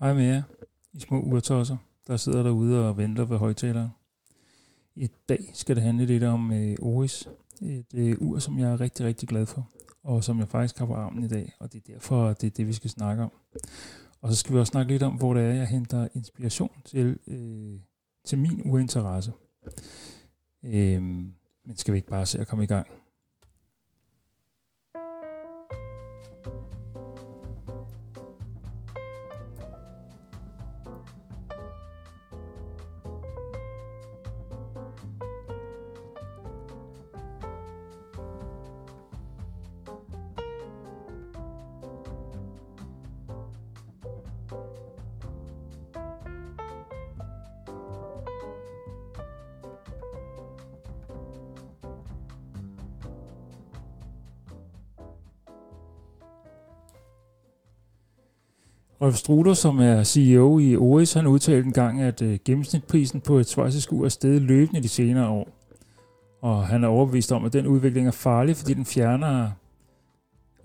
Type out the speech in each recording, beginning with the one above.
Hej med jer, I små urtosser, der sidder derude og venter ved højtaleren. I dag skal det handle lidt om øh, Oris, øh, et øh, ur, som jeg er rigtig, rigtig glad for, og som jeg faktisk har på armen i dag, og det er derfor, det er det, vi skal snakke om. Og så skal vi også snakke lidt om, hvor det er, jeg henter inspiration til, øh, til min urinteresse. Øh, men skal vi ikke bare se at komme i gang? Rolf Struder, som er CEO i Oris, han udtalte en gang, at øh, gennemsnitprisen på et schweizisk ur er steget løbende de senere år. Og han er overbevist om, at den udvikling er farlig, fordi den fjerner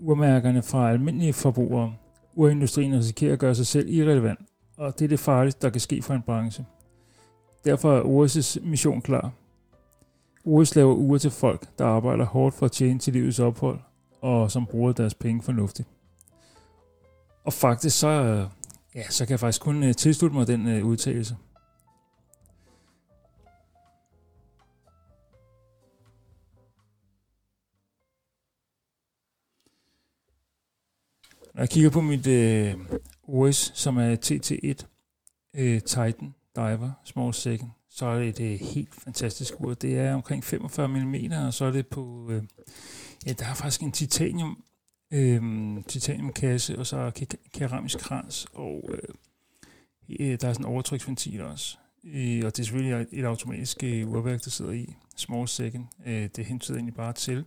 urmærkerne fra almindelige forbrugere. Urindustrien risikerer at gøre sig selv irrelevant, og det er det farligste, der kan ske for en branche. Derfor er Oris' mission klar. Oris laver ure til folk, der arbejder hårdt for at tjene til livets ophold, og som bruger deres penge fornuftigt. Og faktisk så, ja, så kan jeg faktisk kun øh, tilslutte mig den uh, udtalelse. Når jeg kigger på mit øh, OS, som er TT1 øh, Titan Diver Small Second, så er det et øh, helt fantastisk ur. Det er omkring 45 mm, og så er det på, Øh, ja, der er faktisk en titanium øhm, titaniumkasse, og så keramisk krans, og øh, øh, der er sådan en overtryksventil også. Øh, og det er selvfølgelig et automatisk øh, urværk, der sidder i. Small second. Øh, det hentyder egentlig bare til,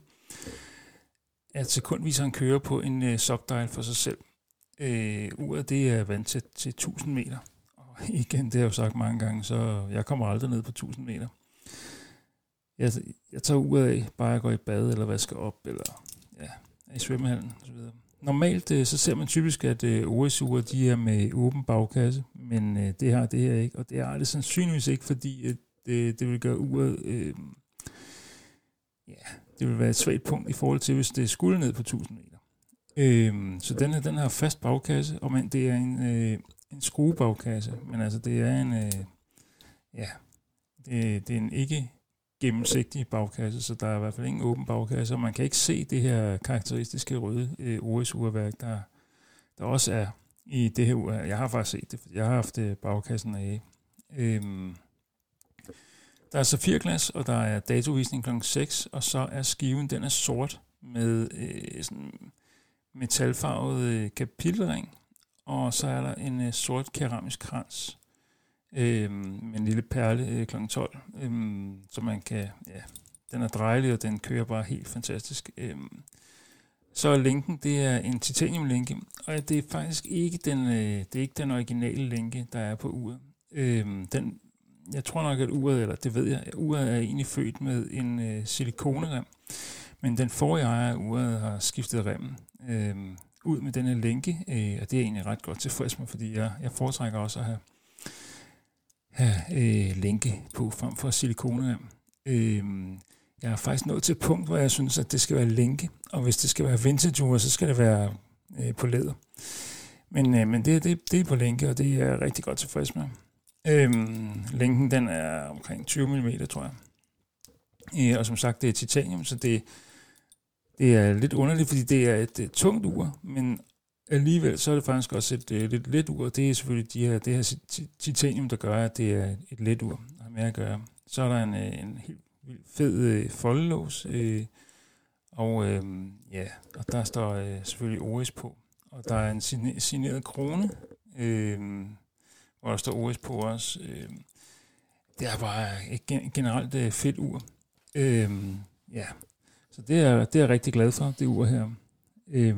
at sekundviseren kører på en øh, subdial for sig selv. Øh, uret det er vant til, til 1000 meter. Og igen, det har jeg jo sagt mange gange, så jeg kommer aldrig ned på 1000 meter. Jeg, jeg tager uret af, bare jeg går i bad eller vasker op, eller ja, i svømmehallen osv. Normalt øh, så ser man typisk, at øh, OS-ure de er med åben bagkasse, men øh, det har det her ikke, og det er det sandsynligvis ikke, fordi at, det, det vil gøre uret, øh, ja, det vil være et svagt punkt i forhold til, hvis det skulle ned på 1000 meter. Øh, så den her, den har fast bagkasse, og men det er en, øh, en skruebagkasse, men altså det er en, øh, ja, det, det er en ikke gennemsigtig bagkasse, så der er i hvert fald ingen åben bagkasse, og man kan ikke se det her karakteristiske røde øh, OS-urværk, der, der også er i det her ur. Jeg har faktisk set det, for jeg har haft øh, bagkassen af. Øhm, der er så fire glas, og der er datovisning kl. 6, og så er skiven, den er sort med øh, sådan metalfarvet øh, kapitelring, og så er der en øh, sort keramisk krans øh, med en lille perle øh, kl. 12, øh, så man kan, ja, den er drejelig, og den kører bare helt fantastisk. Øh, så linken, det er en titanium-linke, og det er faktisk ikke den, øh, det er ikke den originale linke, der er på uret. Øh, den, jeg tror nok, at uret, eller det ved jeg, at uret er egentlig født med en øh, silikonerem, men den forrige ejer af uret har skiftet remmen øh, ud med denne lænke, øh, og det er jeg egentlig ret godt tilfreds med, fordi jeg, jeg foretrækker også at have her øh, lænke på frem for silikone. Øh, jeg er faktisk nået til et punkt, hvor jeg synes, at det skal være lænke, og hvis det skal være vintage så skal det være øh, på læder. Men, øh, men det, det, det er på lænke, og det er jeg rigtig godt tilfreds med. Øhm, lænken den er omkring 20 mm, tror jeg. Øh, og som sagt, det er titanium, så det, det er lidt underligt, fordi det er et, et tungt ur, men alligevel så er det faktisk også et et, lidt let ur. Det er selvfølgelig de her, det her titanium, der gør, at det er et let ur, der har med at gøre. Så er der en, øh, en helt vildt fed øh, foldelås, øh, og øh, ja, og der står øh, selvfølgelig OS på. Og der er en signeret krone, øh, hvor der står OS på også. Øh, det er bare et generelt øh, fedt ur. Øh, ja, så det er, det er jeg rigtig glad for, det ur her. Øh,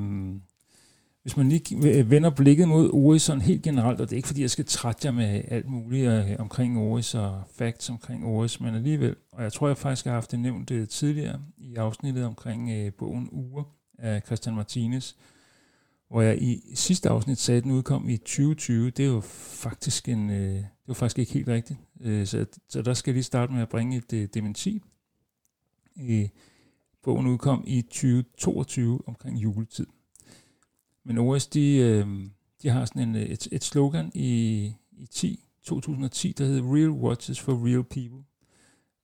hvis man lige vender blikket mod OS sådan helt generelt, og det er ikke fordi, jeg skal trætte jer med alt muligt øh, omkring OS og facts omkring OS, men alligevel, og jeg tror, jeg faktisk har haft det nævnt øh, tidligere i afsnittet omkring øh, bogen Ure af Christian Martinez, hvor jeg i sidste afsnit sagde, at den udkom i 2020. Det er jo faktisk, en, øh, det var faktisk ikke helt rigtigt. Øh, så, så der skal jeg lige starte med at bringe et øh, dementi. Øh, bogen udkom i 2022 omkring juletid. Men OS, de, øh, de har sådan en, et, et slogan i, i 10, 2010, der hedder Real Watches for Real People.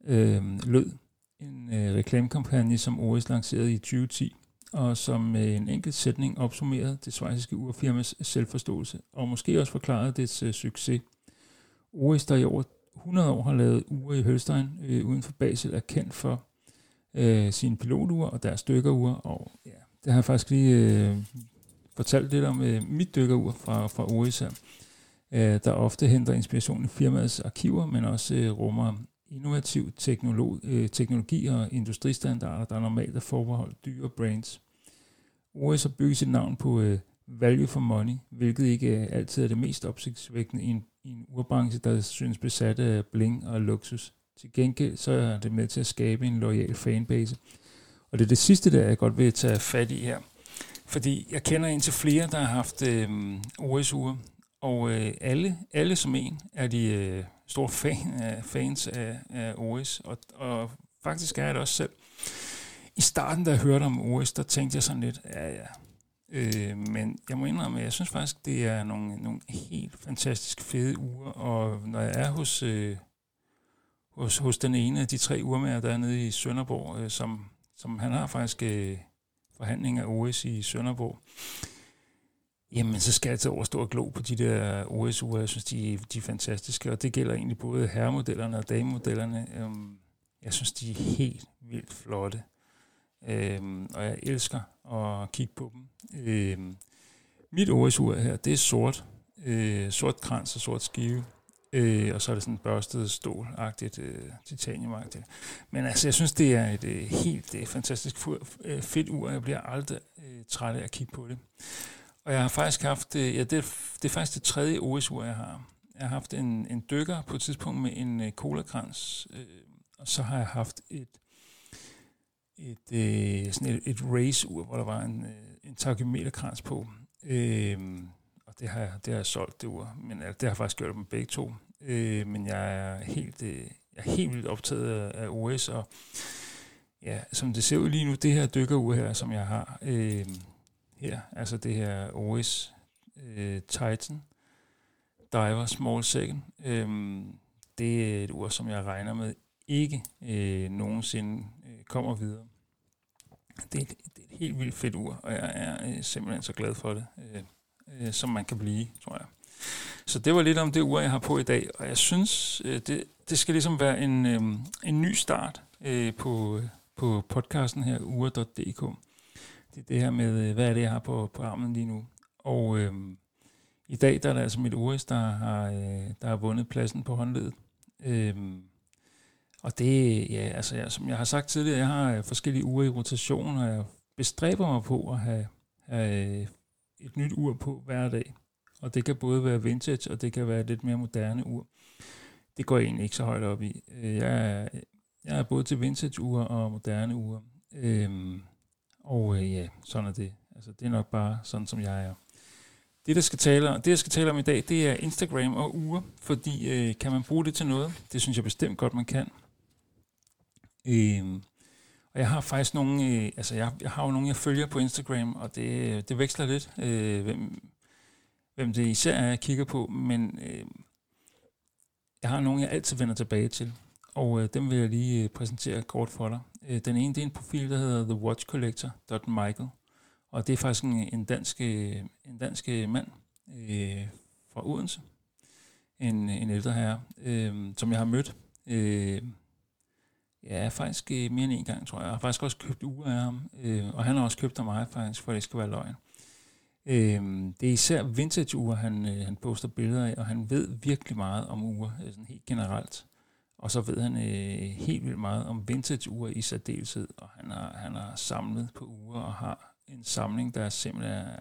Øh, lød en øh, reklamekampagne, som OS lancerede i 2010 og som med en enkelt sætning opsummerede det svejsiske urfirmas selvforståelse, og måske også forklarede dets øh, succes. OS, der i over 100 år har lavet ure i Hølstein øh, uden for Basel, er kendt for øh, sine piloture og deres dykkerure, og ja, det har jeg faktisk lige øh, fortalte lidt om øh, mit dykkerur fra, fra OS øh, der ofte henter inspiration i firmaets arkiver, men også øh, rummer innovativ teknologi, øh, teknologi og industristandarder, der er normalt er forbeholdt dyre brands. OS har bygget sit navn på øh, value for money, hvilket ikke øh, altid er det mest opsigtsvækkende i en, i en urbranche, der synes besat af bling og luksus. Til gengæld så er det med til at skabe en lojal fanbase. Og det er det sidste, der jeg godt vil tage fat i her. Fordi jeg kender en til flere, der har haft øh, OS-ure, og øh, alle, alle som en er de øh, store fan af, fans af, af OS, og, og faktisk er jeg det også selv. I starten, da jeg hørte om OS, der tænkte jeg sådan lidt, ja ja, øh, men jeg må indrømme, at jeg synes faktisk, det er nogle, nogle helt fantastisk fede uger, og når jeg er hos, øh, hos, hos den ene af de tre urmager, der er nede i Sønderborg, øh, som, som han har faktisk øh, forhandling af OS i Sønderborg, Jamen, så skal jeg til over stor glo på de der OS-uger. Jeg synes, de, de er fantastiske, og det gælder egentlig både herremodellerne og damemodellerne. Øhm, jeg synes, de er helt vildt flotte, øhm, og jeg elsker at kigge på dem. Øhm, mit OS-ur her, det er sort. Øh, sort krans og sort skive. Øh, og så er det sådan børstet stål-agtigt, øh, titanium-agtigt. Men altså, jeg synes, det er et øh, helt øh, fantastisk øh, fedt ur. Jeg bliver aldrig øh, træt af at kigge på det. Og jeg har faktisk haft, øh, ja, det, det er faktisk det tredje OS-ur, jeg har. Jeg har haft en, en dykker på et tidspunkt med en øh, colakrans, øh, og så har jeg haft et, et, øh, sådan et, et race-ur, hvor der var en, øh, en takometerkrans på. Øh, og det har, jeg, det har jeg solgt, det ur. Men altså, det har jeg faktisk gjort med begge to. Øh, men jeg er helt, øh, jeg er helt vildt optaget af, af OS, og ja, som det ser ud lige nu, det her dykkerur her, som jeg har, øh, her, altså det her OS øh, Titan Diver Small Second. øh, det er et ur, som jeg regner med ikke øh, nogensinde øh, kommer videre. Det er, et, det er et helt vildt fedt ur, og jeg er øh, simpelthen så glad for det, øh, øh, som man kan blive, tror jeg. Så det var lidt om det ur, jeg har på i dag, og jeg synes, øh, det, det skal ligesom være en, øh, en ny start øh, på, øh, på podcasten her, ure.dk det er det her med, øh, hvad er det, jeg har på, på armen lige nu. Og øh, i dag der er det altså mit Uris, der har, øh, der har vundet pladsen på håndledet. Øh, og det, ja, altså jeg, som jeg har sagt tidligere, jeg har forskellige uger i rotation, og jeg bestræber mig på at have, have et nyt ur på hver dag. Og det kan både være vintage, og det kan være lidt mere moderne ur. Det går jeg egentlig ikke så højt op i. Øh, jeg er, jeg er både til vintage ure og moderne ure. Øhm, og øh, ja, sådan er det. Altså, det er nok bare sådan, som jeg er. Det, der skal tale, det, jeg skal tale om i dag, det er Instagram og uger, fordi øh, kan man bruge det til noget? Det synes jeg bestemt godt, man kan. Øh, og jeg har faktisk nogle, øh, altså jeg, jeg har jo nogle, jeg følger på Instagram, og det, øh, det veksler lidt, øh, hvem, hvem det især er, jeg kigger på, men øh, jeg har nogle, jeg altid vender tilbage til, og øh, dem vil jeg lige øh, præsentere kort for dig. Øh, den ene det er en profil, der hedder thewatchcollector.michael, og det er faktisk en, en dansk, øh, en dansk øh, mand øh, fra Odense, en, øh, en ældre herre, øh, som jeg har mødt. Øh, ja, faktisk øh, mere end en gang, tror jeg. Jeg har faktisk også købt uger af ham, øh, og han har også købt af mig, faktisk, for det skal være løgn. Øh, det er især vintage-ure, han, øh, han poster billeder af, og han ved virkelig meget om ure, øh, sådan helt generelt. Og så ved han øh, helt vildt meget om vintage-ure i særdeleshed, og han har, han har samlet på ure og har en samling, der er simpelthen er,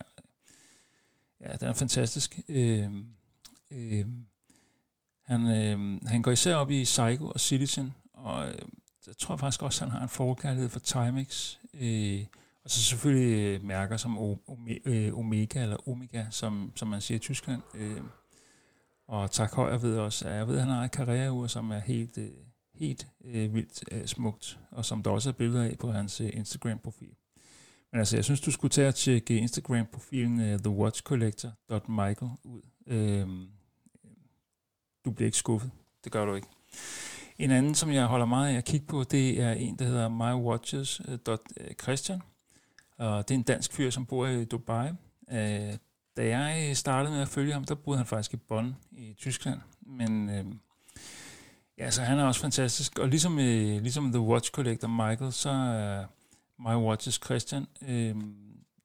ja, den er fantastisk. Øh, øh, han, øh, han går især op i Psycho og Citizen, og øh, jeg tror faktisk også, at han har en forkærlighed for Timex. Øh, og så selvfølgelig øh, mærker som øh, Omega, eller Omega, som, som man siger i Tyskland. Øh, og Tak Højer ved også, at jeg ved, at han har et karriereur, som er helt, helt vildt smukt, og som der også er billeder af på hans Instagram-profil. Men altså, jeg synes, du skulle tage og tjekke Instagram-profilen uh, thewatchcollector.michael ud. Øh, du bliver ikke skuffet. Det gør du ikke. En anden, som jeg holder meget af at kigge på, det er en, der hedder mywatches.christian. Og det er en dansk fyr, som bor i Dubai. Øh, da jeg øh, startede med at følge ham, der boede han faktisk i Bonn i Tyskland. Men øh, ja, så han er også fantastisk. Og ligesom, øh, ligesom The Watch Collector Michael, så er My Watches Christian, øh,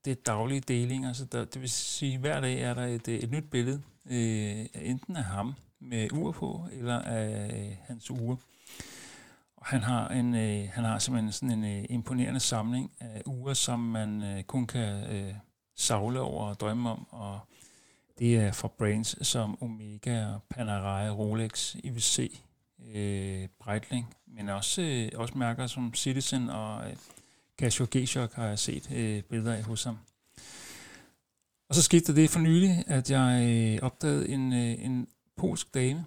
det er daglige delinger. Så der, det vil sige, at hver dag er der et, øh, et nyt billede, øh, enten af ham med ur på, eller af øh, hans ure. Og han har, en, øh, han har simpelthen sådan en øh, imponerende samling af ure, som man øh, kun kan øh, savle over og drømme om, og det er fra brands som Omega, Panerai, Rolex, IWC, øh, Breitling, men også, øh, også mærker som Citizen og øh, Casio G-Shock har jeg set øh, billeder af hos ham. Og så skete det for nylig, at jeg øh, opdagede en, øh, en polsk dame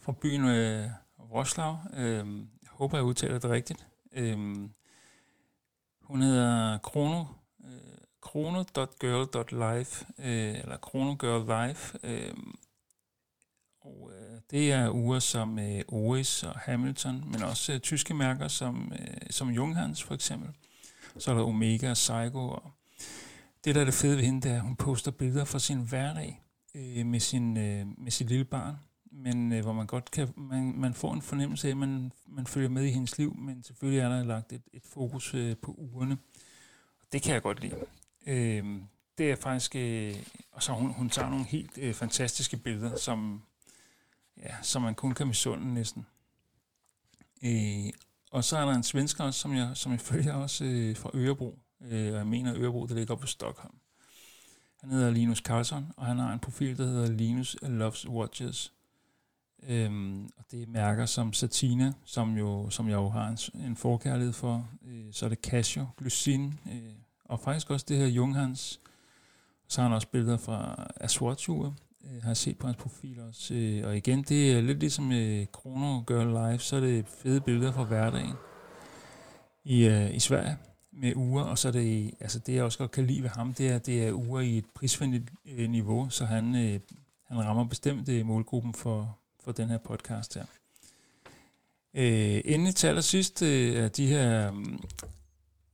fra byen øh, Roslav. Øh, jeg håber, jeg udtaler det rigtigt. Øh, hun hedder Krono, øh, krono.girl.life, øh, eller kronogirl.live. Øh, og øh, det er uger som øh, OS og Hamilton, men også øh, tyske mærker som, øh, som Junghans for eksempel. Så er der Omega og Psycho. Og det, der er det fede ved hende, det er, at hun poster billeder fra sin hverdag øh, med, sin, øh, med sit lille barn, men øh, hvor man godt kan, man, man får en fornemmelse af, at man, man følger med i hendes liv, men selvfølgelig er der lagt et, et fokus øh, på ugerne. Og det kan jeg godt lide. Øh, det er faktisk, øh, og så hun, hun tager nogle helt øh, fantastiske billeder, som, ja, som man kun kan misunde næsten. Øh, og så er der en svensker også, som jeg, som jeg følger også øh, fra Ørebro, øh, og jeg mener Ørebro, der ligger oppe på Stockholm. Han hedder Linus Carlson, og han har en profil, der hedder Linus Loves Watches. Øhm, og det er mærker som Satina, som, jo, som jeg jo har en, en forkærlighed for. Øh, så er det Casio, Glycin, øh, og faktisk også det her Junghans. Så har han også billeder fra Aswatch-ure, øh, har jeg set på hans profil også. Øh, og igen, det er lidt ligesom øh, Chrono Girl Live, så er det fede billeder fra hverdagen i, øh, i Sverige med uger, og så er det, altså det jeg også godt kan lide ved ham, det er, det er uger i et prisvenligt øh, niveau, så han, øh, han rammer bestemt øh, målgruppen for, for den her podcast her. Øh, endelig til allersidst øh, er de her mm,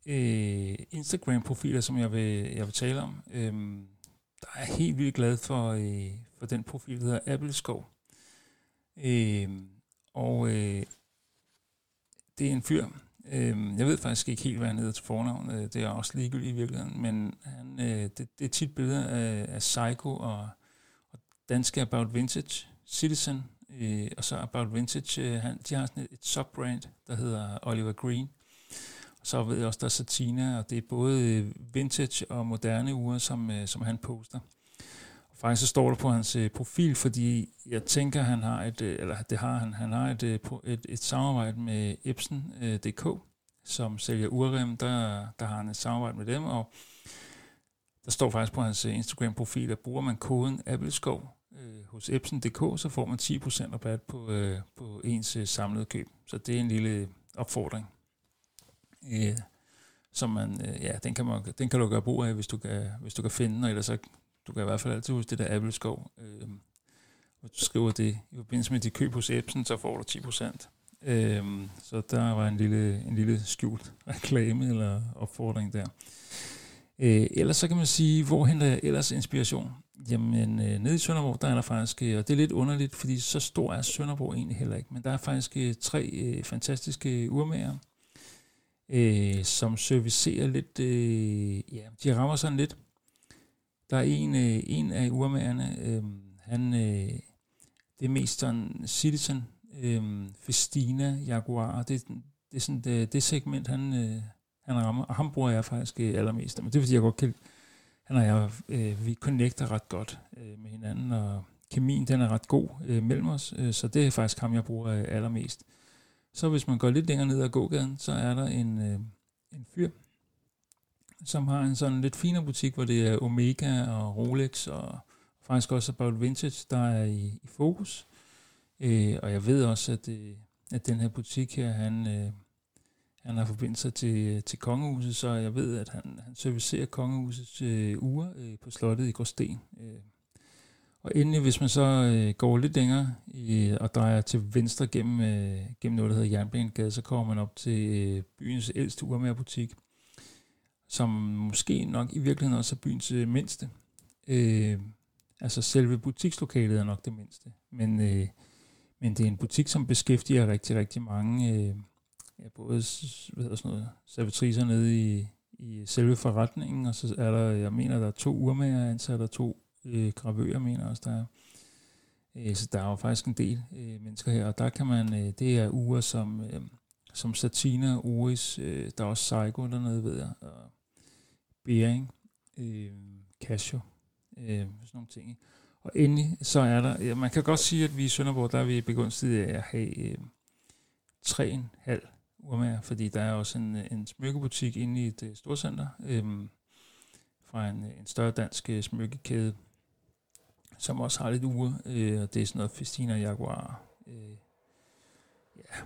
øh, Instagram-profiler, som jeg vil, jeg vil tale om. Øh, der er jeg helt vildt glad for, øh, for den profil, der hedder Appleskov. Øh, og øh, det er en fyr, øh, jeg ved faktisk ikke helt, hvad han hedder til fornavn, øh, det er også ligegyldigt i virkeligheden, men han, øh, det, det er tit billeder af, af Psycho og, og danske About Vintage, Citizen, øh, og så About Vintage, øh, han, de har sådan et, et subbrand, der hedder Oliver Green, så ved jeg også, der er Satina, og det er både øh, vintage og moderne ure, som, øh, som han poster. Og faktisk så står der på hans øh, profil, fordi jeg tænker, han har et, øh, eller det har han, han har et, øh, et, et samarbejde med Epson.dk, øh, som sælger urrem, der, der har han et samarbejde med dem, og der står faktisk på hans Instagram-profil, at bruger man koden Appleskov øh, hos Epson.dk, så får man 10% rabat på, øh, på ens øh, samlede køb. Så det er en lille opfordring øh, som man, øh, ja, den kan, man, den kan du gøre brug af, hvis du kan, hvis du kan finde den, eller så du kan i hvert fald altid huske det der Apple-skov. Øh, hvis du skriver det i forbindelse med dit køb hos Epson, så får du 10%. Øh, så der var en lille, en lille skjult reklame eller opfordring der. Øh, ellers så kan man sige, hvor henter jeg ellers inspiration? Jamen, øh, nede i Sønderborg, der er der faktisk, øh, og det er lidt underligt, fordi så stor er Sønderborg egentlig heller ikke, men der er faktisk øh, tre øh, fantastiske urmager, øh, som servicerer lidt, øh, ja, de rammer sådan lidt. Der er en, øh, en af urmagerne, øh, han, øh, det er mest sådan Citizen, øh, Festina, Jaguar, det, det er sådan det, det segment, han, øh, han rammer, og ham bruger jeg faktisk øh, allermest. Men det er fordi, jeg godt kan, han og jeg, øh, vi connecter ret godt øh, med hinanden, og kemien den er ret god øh, mellem os, øh, så det er faktisk ham, jeg bruger øh, allermest. Så hvis man går lidt længere ned ad gågaden, så er der en, øh, en fyr, som har en sådan lidt finere butik, hvor det er Omega og Rolex og faktisk også About Vintage, der er i, i fokus. Øh, og jeg ved også, at, øh, at den her butik her, han, øh, han har forbindelse til, til kongehuset, så jeg ved, at han, han servicerer kongehusets øh, uger øh, på slottet i Gråsten. Øh. Og endelig, hvis man så øh, går lidt længere øh, og drejer til venstre gennem, øh, gennem noget, der hedder Jernbanegade, så kommer man op til øh, byens ældste urmagerbutik, som måske nok i virkeligheden også er byens øh, mindste. Øh, altså selve butikslokalet er nok det mindste, men, øh, men det er en butik, som beskæftiger rigtig, rigtig mange... Øh, ja, både hvad hedder sådan noget, servitriser nede i, i selve forretningen, og så er der, jeg mener, der er to urmager ansat, og to øh, gravører, mener også, der er. Øh, så der er jo faktisk en del øh, mennesker her, og der kan man, øh, det er uger som, øh, som Satina, Oris, øh, der er også Saigo dernede, ved jeg, og Bering, øh, Casio, øh, sådan nogle ting. Og endelig så er der, ja, man kan godt sige, at vi i Sønderborg, der er vi begunstiget af at have øh, 3,5 urmager, fordi der er også en, øh, en smykkebutik inde i et uh, storcenter øhm, fra en, øh, en større dansk uh, smykkekæde, som også har lidt ure, øh, og det er sådan noget Festina Jaguar. Øh, ja,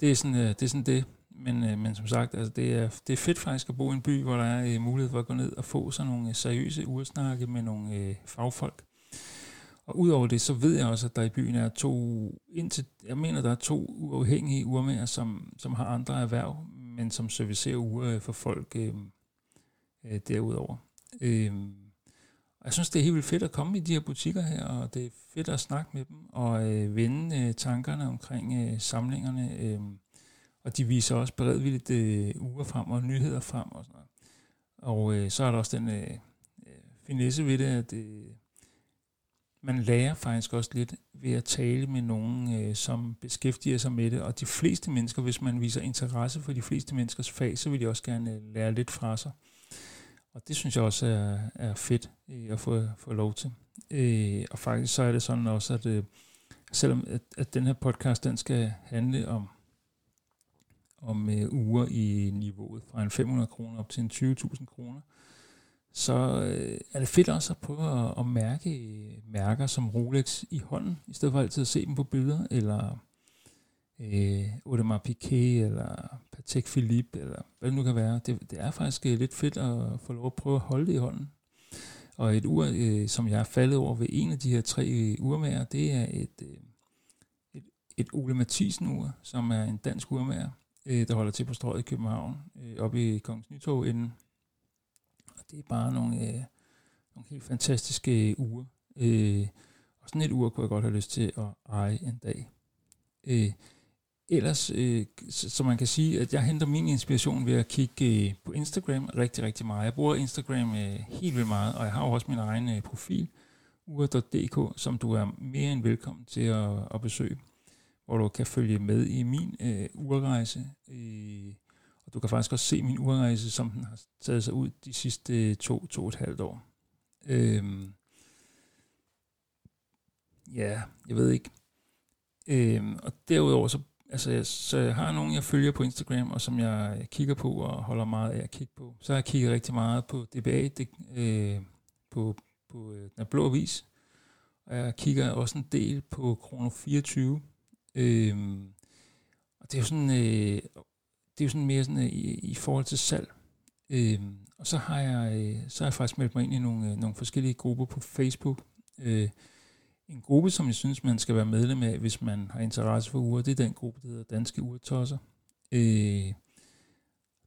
det er sådan, øh, det er sådan det. Men, øh, men som sagt, altså det, er, det er fedt faktisk at bo i en by, hvor der er øh, mulighed for at gå ned og få sådan nogle seriøse ursnakke med nogle øh, fagfolk. Og udover det, så ved jeg også, at der i byen er to, indtil, jeg mener, der er to uafhængige urmager, som, som har andre erhverv, men som servicerer uger for folk øh, øh, derudover. Øh, jeg synes, det er helt vildt fedt at komme i de her butikker her, og det er fedt at snakke med dem, og øh, vende øh, tankerne omkring øh, samlingerne. Øh, og de viser også beredvilligt øh, uger frem og nyheder frem og sådan noget. Og øh, så er der også den øh, øh finesse ved det, at øh, man lærer faktisk også lidt ved at tale med nogen, øh, som beskæftiger sig med det. Og de fleste mennesker, hvis man viser interesse for de fleste menneskers fag, så vil de også gerne øh, lære lidt fra sig. Og det synes jeg også er, er fedt øh, at få, få lov til. Øh, og faktisk så er det sådan også, at øh, selvom at, at den her podcast, den skal handle om om øh, uger i niveauet fra en 500 kroner op til en 20.000 kroner, så øh, er det fedt også at prøve at, at mærke øh, mærker som Rolex i hånden, i stedet for altid at se dem på billeder, eller øh, Audemars Piguet, eller Patek Philippe, eller hvad det nu kan være. Det, det er faktisk øh, lidt fedt at få lov at prøve at holde det i hånden. Og et ur, øh, som jeg er faldet over ved en af de her tre øh, urmager, det er et, øh, et, et Ole Mathisen ur, som er en dansk urmager, øh, der holder til på strøget i København, øh, oppe i Kongens Nytorv inden det er bare nogle, øh, nogle helt fantastiske øh, uger. Øh, og sådan et ur kunne jeg godt have lyst til at eje en dag. Øh, ellers, øh, så, så man kan sige, at jeg henter min inspiration ved at kigge øh, på Instagram rigtig, rigtig meget. Jeg bruger Instagram øh, helt vildt meget, og jeg har jo også min egen øh, profil, ur.dk, som du er mere end velkommen til at, at besøge, hvor du kan følge med i min øh, urrejse. Øh, du kan faktisk også se min urrejse, som den har taget sig ud de sidste øh, to, to og et halvt år. Øhm, ja, jeg ved ikke. Øhm, og derudover, så, altså, jeg, så jeg har nogen, jeg følger på Instagram, og som jeg kigger på og holder meget af at kigge på. Så har jeg kigget rigtig meget på DBA, det, øh, på, på øh, den blå vis. Og jeg kigger også en del på Krono 24. Øhm, og det er jo sådan, øh, det er jo sådan mere sådan, øh, i, i forhold til salg. Øhm, og så har jeg øh, så har jeg faktisk meldt mig ind i nogle, øh, nogle forskellige grupper på Facebook. Øh, en gruppe, som jeg synes, man skal være medlem af, hvis man har interesse for uger, det er den gruppe, der hedder Danske Urtosser. Øh,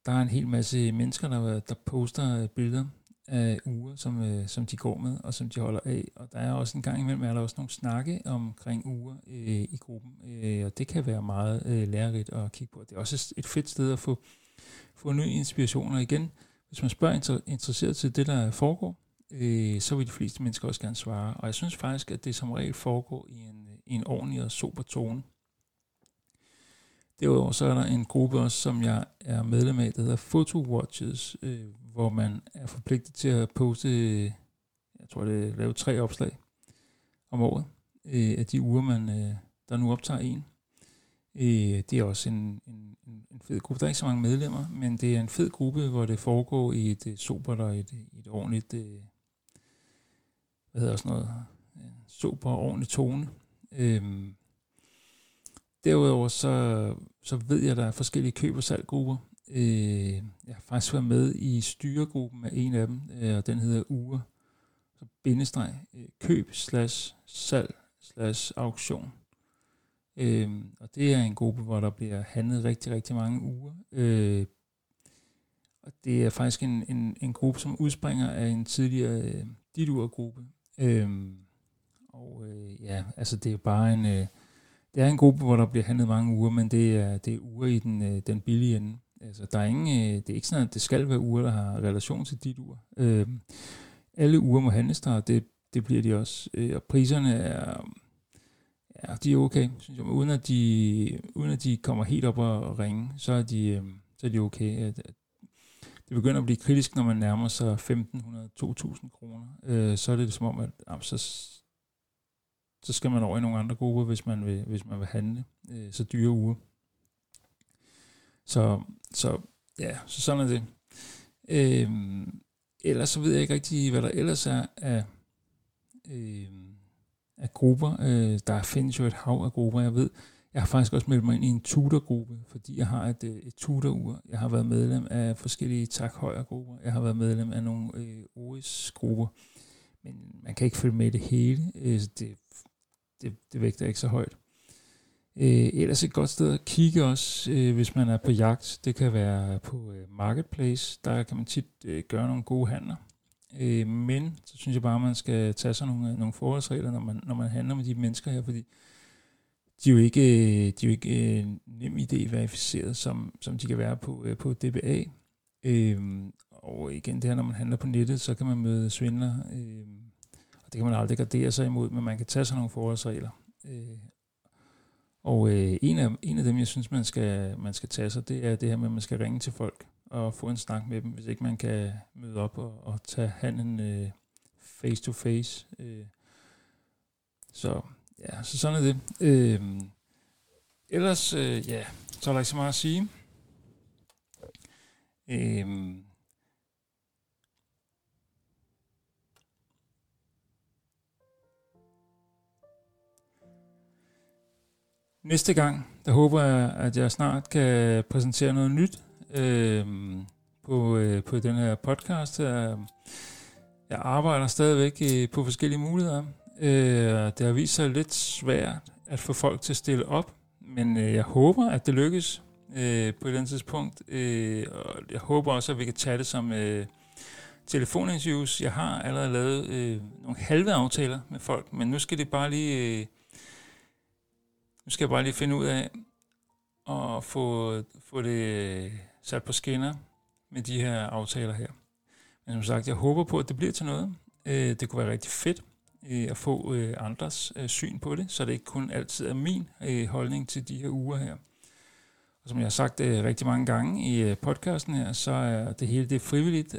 der er en hel masse mennesker, der, der poster billeder øh, uger, som, øh, som de går med, og som de holder af. Og der er også en gang imellem, er der også nogle snakke omkring uger øh, i gruppen, øh, og det kan være meget øh, lærerigt at kigge på. Det er også et fedt sted at få, få nye inspirationer igen. Hvis man spørger inter- interesseret til det, der foregår, øh, så vil de fleste mennesker også gerne svare. Og jeg synes faktisk, at det som regel foregår i en, i en ordentlig og sober tone. Derudover så er der en gruppe også, som jeg er medlem af, der hedder Photo Watches, øh, hvor man er forpligtet til at poste, jeg tror det er lave tre opslag om året, øh, af de uger, man, øh, der nu optager en. Øh, det er også en, en, en fed gruppe. Der er ikke så mange medlemmer, men det er en fed gruppe, hvor det foregår i et øh, sobert og et, et ordentligt, øh, hvad hedder sådan noget, øh, sober og ordentlig tone. Øh, derudover så, så ved jeg, at der er forskellige køb- og salggrupper. Øh, jeg har faktisk været med i styregruppen af en af dem, øh, og den hedder URE. Så bindestreg, øh, køb slash salg slash auktion. Øh, og det er en gruppe, hvor der bliver handlet rigtig, rigtig mange uger. Øh, og det er faktisk en, en, en gruppe, som udspringer af en tidligere øh, dit gruppe Øh, og øh, ja, altså det er bare en... Øh, det er en gruppe, hvor der bliver handlet mange uger, men det er, det er uger i den, øh, den billige ende. Altså, der er ingen, øh, det er ikke sådan, at det skal være uger, der har relation til dit ur. Øh, alle uger må handles der, og det, det bliver de også. Øh, og priserne er, ja, de er okay, synes jeg. Uden at de, uden at de kommer helt op og ringe, så er de, øh, så er de okay. At, at det begynder at blive kritisk, når man nærmer sig 1.500-2.000 kroner. Øh, så er det som om, at jamen, så, så skal man over i nogle andre grupper, hvis man vil, hvis man vil handle øh, så dyre uger. Så, så ja, så sådan er det. Øhm, ellers så ved jeg ikke rigtig, hvad der ellers er af, øhm, af grupper. Øh, der findes jo et hav af grupper, jeg ved. Jeg har faktisk også meldt mig ind i en tutorgruppe, fordi jeg har et, øh, et tutorur. Jeg har været medlem af forskellige tak grupper. Jeg har været medlem af nogle øh, OS-grupper. Men man kan ikke følge med i det hele. Øh, det, det, det vægter ikke så højt. Øh, ellers et godt sted at kigge også, øh, hvis man er på jagt. Det kan være på øh, Marketplace. Der kan man tit øh, gøre nogle gode handler. Øh, men så synes jeg bare, at man skal tage sig nogle, nogle forholdsregler, når man, når man handler med de mennesker her, fordi de er jo ikke, øh, de er jo ikke øh, nem idé verificeret, som, som de kan være på, øh, på DBA. Øh, og igen, det her, når man handler på nettet, så kan man møde svindler, øh, og det kan man aldrig gardere sig imod, men man kan tage sig nogle forholdsregler. Øh, og øh, en, af, en af dem, jeg synes, man skal, man skal tage sig, det er det her med, at man skal ringe til folk og få en snak med dem, hvis ikke man kan møde op og, og tage handen øh, face to face. Øh. Så ja, så sådan er det. Øh, ellers, øh, ja, så er der ikke så meget at sige. Øh, Næste gang, der håber jeg, at jeg snart kan præsentere noget nyt øh, på, øh, på den her podcast. Jeg, jeg arbejder stadigvæk øh, på forskellige muligheder. Øh, det har vist sig lidt svært at få folk til at stille op, men øh, jeg håber, at det lykkes øh, på et eller andet tidspunkt. Øh, og jeg håber også, at vi kan tage det som øh, telefoninterviews. Jeg har allerede lavet øh, nogle halve aftaler med folk, men nu skal det bare lige... Øh, nu skal jeg bare lige finde ud af at få, få det øh, sat på skinner med de her aftaler her. Men som sagt, jeg håber på, at det bliver til noget. Øh, det kunne være rigtig fedt øh, at få andres syn på det, så det ikke kun altid er min holdning til de her uger her. Og som jeg har sagt rigtig mange gange i podcasten her, så er det hele det er frivilligt,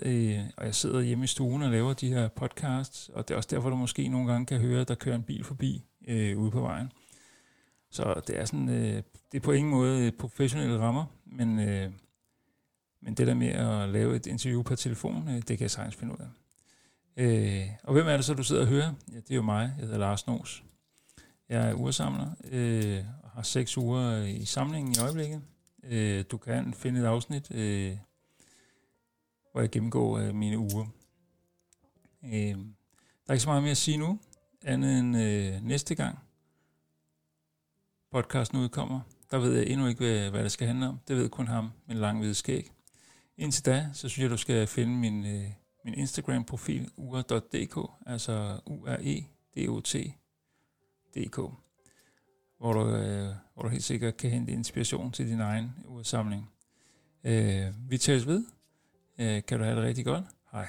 og jeg sidder hjemme i stuen og laver de her podcasts, og det er også derfor, du måske nogle gange kan høre, at der kører en bil forbi ude på vejen. Så det er sådan, øh, det er på ingen måde øh, professionelle rammer, men, øh, men det der med at lave et interview på telefon, øh, det kan jeg sagtens finde ud af. Øh, og hvem er det så, du sidder og hører? Ja, det er jo mig. Jeg hedder Lars Nås. Jeg er ursamler øh, og har seks uger øh, i samlingen i øjeblikket. Øh, du kan finde et afsnit, øh, hvor jeg gennemgår øh, mine uger. Øh, der er ikke så meget mere at sige nu, andet end øh, næste gang podcasten udkommer. Der ved jeg endnu ikke, hvad, det skal handle om. Det ved kun ham min lang hvide skæg. Indtil da, så synes jeg, du skal finde min, øh, min Instagram-profil, ure.dk, altså u r e d o t dk hvor du, øh, hvor du helt sikkert kan hente inspiration til din egen ursamling. Øh, vi tales ved. Øh, kan du have det rigtig godt. Hej.